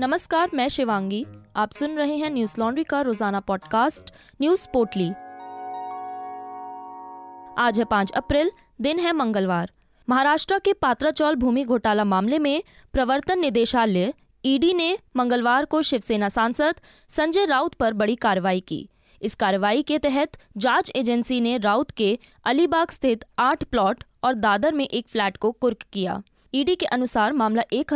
नमस्कार, मैं शिवांगी। आप सुन रहे हैं न्यूज़ लॉन्ड्री का रोज़ाना पॉडकास्ट, न्यूज़ पोटली। आज है पाँच अप्रैल, दिन है मंगलवार। महाराष्ट्र के पात्राचौल भूमि घोटाला मामले में प्रवर्तन निदेशालय, ईडी ने मंगलवार को शिवसेना सांसद संजय राउत पर बड़ी कार्रवाई की। इस कार्रवाई के तहत जाँच एजेंसी ने राउत के अलीबाग स्थित आठ प्लॉट और दादर में एक फ्लैट को कुर्क किया। ईडी के अनुसार मामला एक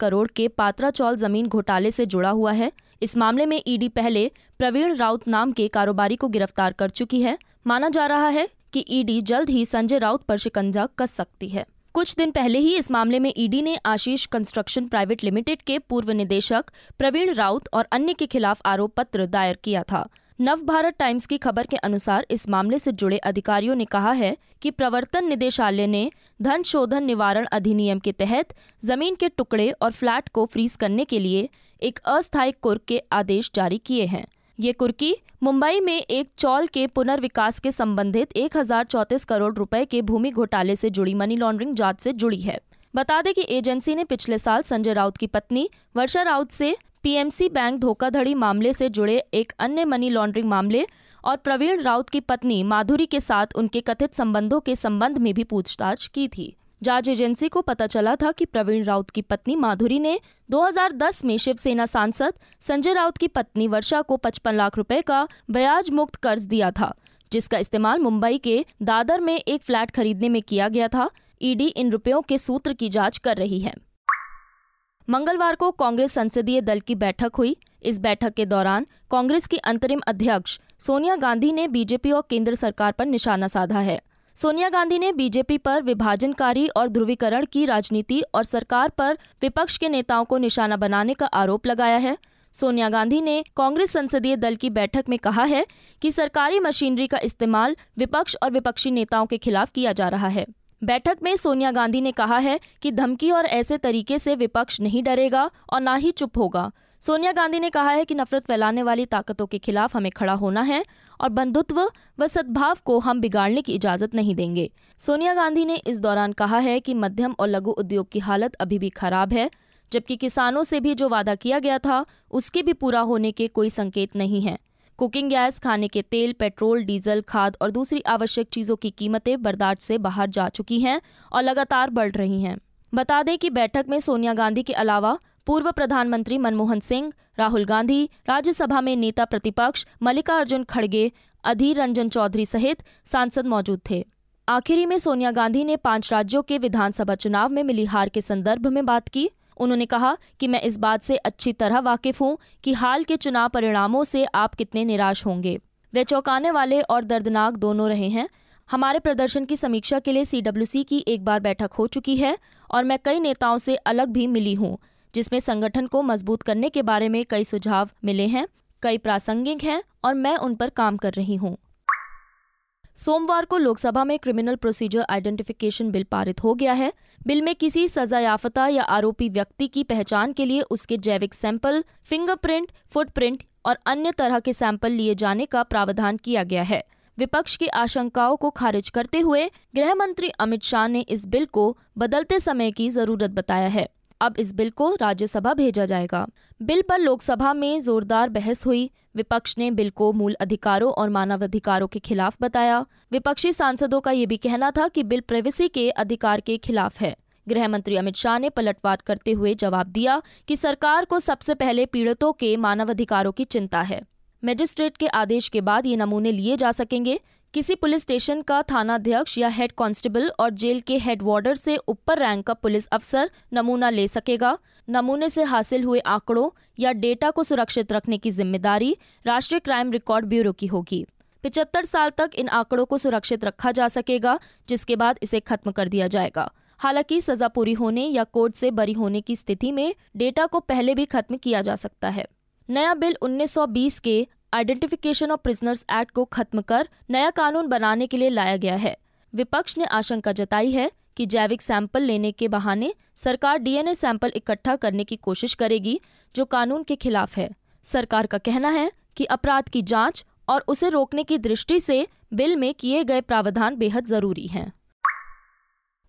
करोड़ के पात्रा चौल ज़मीन घोटाले से जुड़ा हुआ है। इस मामले में ईडी पहले प्रवीण राउत नाम के कारोबारी को गिरफ़्तार कर चुकी है। माना जा रहा है कि ईडी जल्द ही संजय राउत पर शिकंजा कस सकती है। कुछ दिन पहले ही इस मामले में ईडी ने आशीष कंस्ट्रक्शन प्राइवेट लिमिटेड के पूर्व निदेशक प्रवीण राउत और अन्य के खिलाफ आरोप पत्र दायर किया था। नव भारत टाइम्स की खबर के अनुसार इस मामले से जुड़े अधिकारियों ने कहा है कि प्रवर्तन निदेशालय ने धन शोधन निवारण अधिनियम के तहत ज़मीन के टुकड़े और फ्लैट को फ्रीज करने के लिए एक अस्थायी कुर्क के आदेश जारी किए हैं। ये कुर्की मुंबई में एक चौल के पुनर्विकास के संबंधित एक करोड़ रुपए के भूमि घोटाले से जुड़ी मनी लॉन्ड्रिंग जाँच से जुड़ी है। बता दें कि एजेंसी ने पिछले साल संजय राउत की पत्नी वर्षा राउत से पीएमसी बैंक धोखाधड़ी मामले से जुड़े एक अन्य मनी लॉन्ड्रिंग मामले और प्रवीण राउत की पत्नी माधुरी के साथ उनके कथित संबंधों के संबंध में भी पूछताछ की थी। जाँच एजेंसी को पता चला था कि प्रवीण राउत की पत्नी माधुरी ने 2010 में शिवसेना सांसद संजय राउत की पत्नी वर्षा को 55 लाख रुपए का ब्याज मुक्त कर्ज दिया था, जिसका इस्तेमाल मुंबई के दादर में एक फ्लैट खरीदने में किया गया था। ईडी इन रुपयों के सूत्र की जाँच कर रही है। मंगलवार को कांग्रेस संसदीय दल की बैठक हुई। इस बैठक के दौरान कांग्रेस की अंतरिम अध्यक्ष सोनिया गांधी ने बीजेपी और केंद्र सरकार पर निशाना साधा है। सोनिया गांधी ने बीजेपी पर विभाजनकारी और ध्रुवीकरण की राजनीति और सरकार पर विपक्ष के नेताओं को निशाना बनाने का आरोप लगाया है। सोनिया गांधी ने कांग्रेस संसदीय दल की बैठक में कहा है कि सरकारी मशीनरी का इस्तेमाल विपक्ष और विपक्षी नेताओं के खिलाफ किया जा रहा है। बैठक में सोनिया गांधी ने कहा है कि धमकी और ऐसे तरीके से विपक्ष नहीं डरेगा और ना ही चुप होगा। सोनिया गांधी ने कहा है कि नफरत फैलाने वाली ताकतों के खिलाफ हमें खड़ा होना है और बंधुत्व व सद्भाव को हम बिगाड़ने की इजाज़त नहीं देंगे। सोनिया गांधी ने इस दौरान कहा है कि मध्यम और लघु उद्योग की हालत अभी भी खराब है, जबकि किसानों से भी जो वादा किया गया था, उसके भी पूरा होने के कोई संकेत नहीं है। कुकिंग गैस, खाने के तेल, पेट्रोल, डीजल, खाद और दूसरी आवश्यक चीज़ों की कीमतें बर्दाश्त से बाहर जा चुकी हैं और लगातार बढ़ रही हैं। बता दें कि बैठक में सोनिया गांधी के अलावा पूर्व प्रधानमंत्री मनमोहन सिंह, राहुल गांधी, राज्यसभा में नेता प्रतिपक्ष मल्लिकार्जुन खड़गे, अधीर रंजन चौधरी सहित सांसद मौजूद थे। आखिरी में सोनिया गांधी ने पाँच राज्यों के विधानसभा चुनाव में मिली हार के संदर्भ में बात की। उन्होंने कहा कि मैं इस बात से अच्छी तरह वाकिफ हूँ कि हाल के चुनाव परिणामों से आप कितने निराश होंगे। वे चौंकाने वाले और दर्दनाक दोनों रहे हैं। हमारे प्रदर्शन की समीक्षा के लिए सीडब्ल्यूसी की एक बार बैठक हो चुकी है और मैं कई नेताओं से अलग भी मिली हूँ, जिसमें संगठन को मज़बूत करने के बारे में कई सुझाव मिले हैं, कई प्रासंगिक हैं और मैं उन पर काम कर रही हूँ। सोमवार को लोकसभा में क्रिमिनल प्रोसीजर आइडेंटिफिकेशन बिल पारित हो गया है। बिल में किसी सजायाफ्ता या आरोपी व्यक्ति की पहचान के लिए उसके जैविक सैंपल, फिंगरप्रिंट, फुटप्रिंट और अन्य तरह के सैंपल लिए जाने का प्रावधान किया गया है। विपक्ष की आशंकाओं को खारिज करते हुए गृह मंत्री अमित शाह ने इस बिल को बदलते समय की ज़रूरत बताया है। अब इस बिल को राज्यसभा भेजा जाएगा। बिल पर लोकसभा में जोरदार बहस हुई। विपक्ष ने बिल को मूल अधिकारों और मानवाधिकारों के खिलाफ बताया। विपक्षी सांसदों का ये भी कहना था कि बिल प्रेवेसी के अधिकार के खिलाफ है। गृह मंत्री अमित शाह ने पलटवार करते हुए जवाब दिया कि सरकार को सबसे पहले पीड़ितों के मानवाधिकारों की चिंता है। मजिस्ट्रेट के आदेश के बाद ये नमूने लिए जा सकेंगे। किसी पुलिस स्टेशन का थानाध्यक्ष या हेड कांस्टेबल और जेल के हेड वार्डर से ऊपर रैंक का पुलिस अफसर नमूना ले सकेगा। नमूने से हासिल हुए आंकड़ों या डेटा को सुरक्षित रखने की ज़िम्मेदारी राष्ट्रीय क्राइम रिकॉर्ड ब्यूरो की होगी। पिचहत्तर साल तक इन आंकड़ों को सुरक्षित रखा जा सकेगा, जिसके बाद इसे खत्म कर दिया जाएगा। हालाँकि सजा पूरी होने या कोर्ट से बरी होने की स्थिति में डेटा को पहले भी खत्म किया जा सकता है। नया बिल 1920 के आइडेंटिफिकेशन ऑफ़ प्रिजनर्स एक्ट को खत्म कर नया कानून बनाने के लिए लाया गया है। विपक्ष ने आशंका जताई है कि जैविक सैंपल लेने के बहाने सरकार डीएनए सैंपल इकट्ठा करने की कोशिश करेगी, जो कानून के खिलाफ है। सरकार का कहना है कि अपराध की जाँच और उसे रोकने की दृष्टि से बिल में किए गए प्रावधान बेहद ज़रूरी हैं।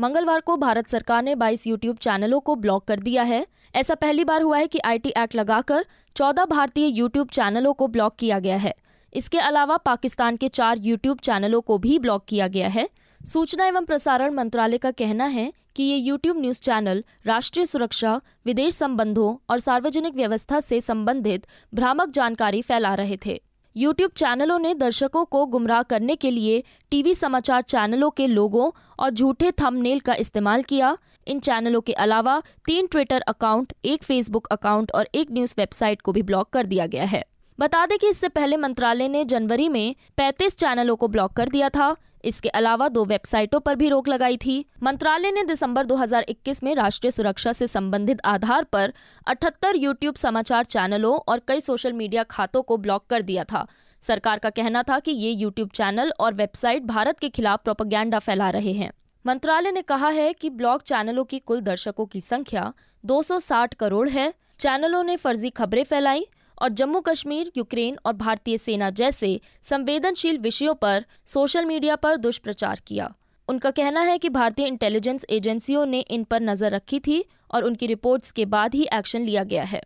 मंगलवार को भारत सरकार ने 22 यूट्यूब चैनलों को ब्लॉक कर दिया है। ऐसा पहली बार हुआ है कि आईटी एक्ट लगाकर 14 भारतीय यूट्यूब चैनलों को ब्लॉक किया गया है। इसके अलावा पाकिस्तान के चार यूट्यूब चैनलों को भी ब्लॉक किया गया है। सूचना एवं प्रसारण मंत्रालय का कहना है कि ये यूट्यूब न्यूज़ चैनल राष्ट्रीय सुरक्षा, विदेश संबंधों और सार्वजनिक व्यवस्था से संबंधित भ्रामक जानकारी फैला रहे थे। यूट्यूब चैनलों ने दर्शकों को गुमराह करने के लिए टीवी समाचार चैनलों के लोगों और झूठे थंबनेल का इस्तेमाल किया। इन चैनलों के अलावा तीन ट्विटर अकाउंट एक फेसबुक अकाउंट और एक न्यूज़ वेबसाइट को भी ब्लॉक कर दिया गया है। बता दें कि इससे पहले मंत्रालय ने जनवरी में 35 चैनलों को ब्लॉक कर दिया था। इसके अलावा दो वेबसाइटों पर भी रोक लगाई थी। मंत्रालय ने दिसंबर 2021 में राष्ट्रीय सुरक्षा से संबंधित आधार पर 78 यूट्यूब समाचार चैनलों और कई सोशल मीडिया खातों को ब्लॉक कर दिया था। सरकार का कहना था कि ये यूट्यूब चैनल और वेबसाइट भारत के खिलाफ प्रोपगेंडा फैला रहे हैं। मंत्रालय ने कहा है कि ब्लॉक चैनलों की कुल दर्शकों की संख्या 260 करोड़ है। चैनलों ने फर्जी खबरें फैलाई और जम्मू कश्मीर यूक्रेन और भारतीय सेना जैसे संवेदनशील विषयों पर सोशल मीडिया पर दुष्प्रचार किया। उनका कहना है कि भारतीय इंटेलिजेंस एजेंसियों ने इन पर नज़र रखी थी और उनकी रिपोर्ट्स के बाद ही एक्शन लिया गया है।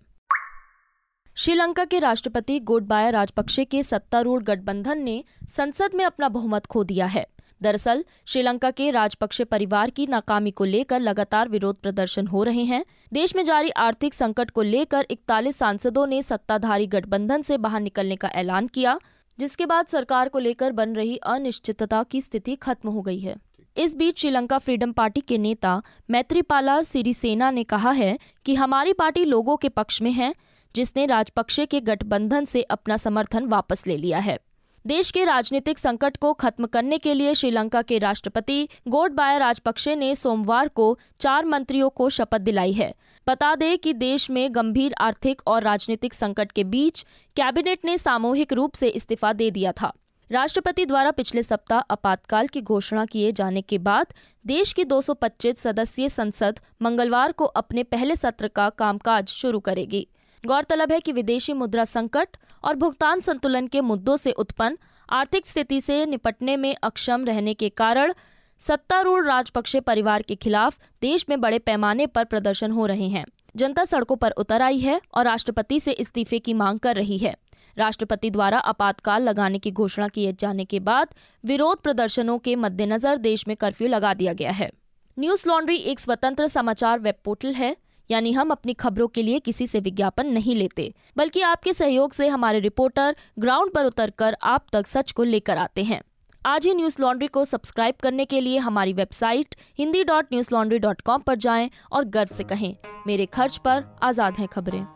श्रीलंका के राष्ट्रपति गोडबाया राजपक्षे के सत्तारूढ़ गठबंधन ने संसद में अपना बहुमत खो दिया है। दरअसल, श्रीलंका के राजपक्षे परिवार की नाकामी को लेकर लगातार विरोध प्रदर्शन हो रहे हैं। देश में जारी आर्थिक संकट को लेकर इकतालीस सांसदों ने सत्ताधारी गठबंधन से बाहर निकलने का ऐलान किया, जिसके बाद सरकार को लेकर बन रही अनिश्चितता की स्थिति खत्म हो गई है। इस बीच श्रीलंका फ्रीडम पार्टी के नेता मैत्रीपाला सिरिसेना ने कहा है कि हमारी पार्टी लोगों के पक्ष में है, जिसने राजपक्षे के गठबंधन से अपना समर्थन वापस ले लिया है। देश के राजनीतिक संकट को खत्म करने के लिए श्रीलंका के राष्ट्रपति गोडबाया राजपक्षे ने सोमवार को चार मंत्रियों को शपथ दिलाई है। बता दें कि देश में गंभीर आर्थिक और राजनीतिक संकट के बीच कैबिनेट ने सामूहिक रूप से इस्तीफा दे दिया था। राष्ट्रपति द्वारा पिछले सप्ताह आपातकाल की घोषणा किए जाने के बाद देश की 225 सदस्यीय संसद मंगलवार को अपने पहले सत्र का कामकाज शुरू करेगी। गौरतलब है कि विदेशी मुद्रा संकट और भुगतान संतुलन के मुद्दों से उत्पन्न, आर्थिक स्थिति से निपटने में अक्षम रहने के कारण सत्तारूढ़ राजपक्षे परिवार के खिलाफ देश में बड़े पैमाने पर प्रदर्शन हो रहे हैं। जनता सड़कों पर उतर आई है और राष्ट्रपति से इस्तीफे की मांग कर रही है। राष्ट्रपति द्वारा आपातकाल लगाने की घोषणा किए जाने के बाद विरोध प्रदर्शनों के मद्देनजर देश में कर्फ्यू लगा दिया गया है। न्यूज़ लॉन्ड्री एक स्वतंत्र समाचार वेब पोर्टल है। यानी हम अपनी खबरों के लिए किसी से विज्ञापन नहीं लेते, बल्कि आपके सहयोग से हमारे रिपोर्टर ग्राउंड पर उतरकर आप तक सच को लेकर आते हैं। आज ही न्यूज़ लॉन्ड्री को सब्सक्राइब करने के लिए हमारी website Hindi dot Newslaundry dot com पर जाएँ और गर्व से कहें, मेरे खर्च पर आज़ाद हैं खबरें।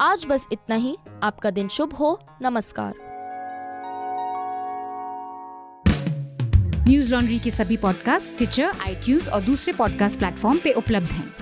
आज बस इतना ही, आपका दिन शुभ हो, नमस्कार। न्यूज़ लॉन्ड्री के सभी पॉडकास्ट ट्विटर आई और दूसरे पॉडकास्ट प्लेटफॉर्म पे उपलब्ध हैं।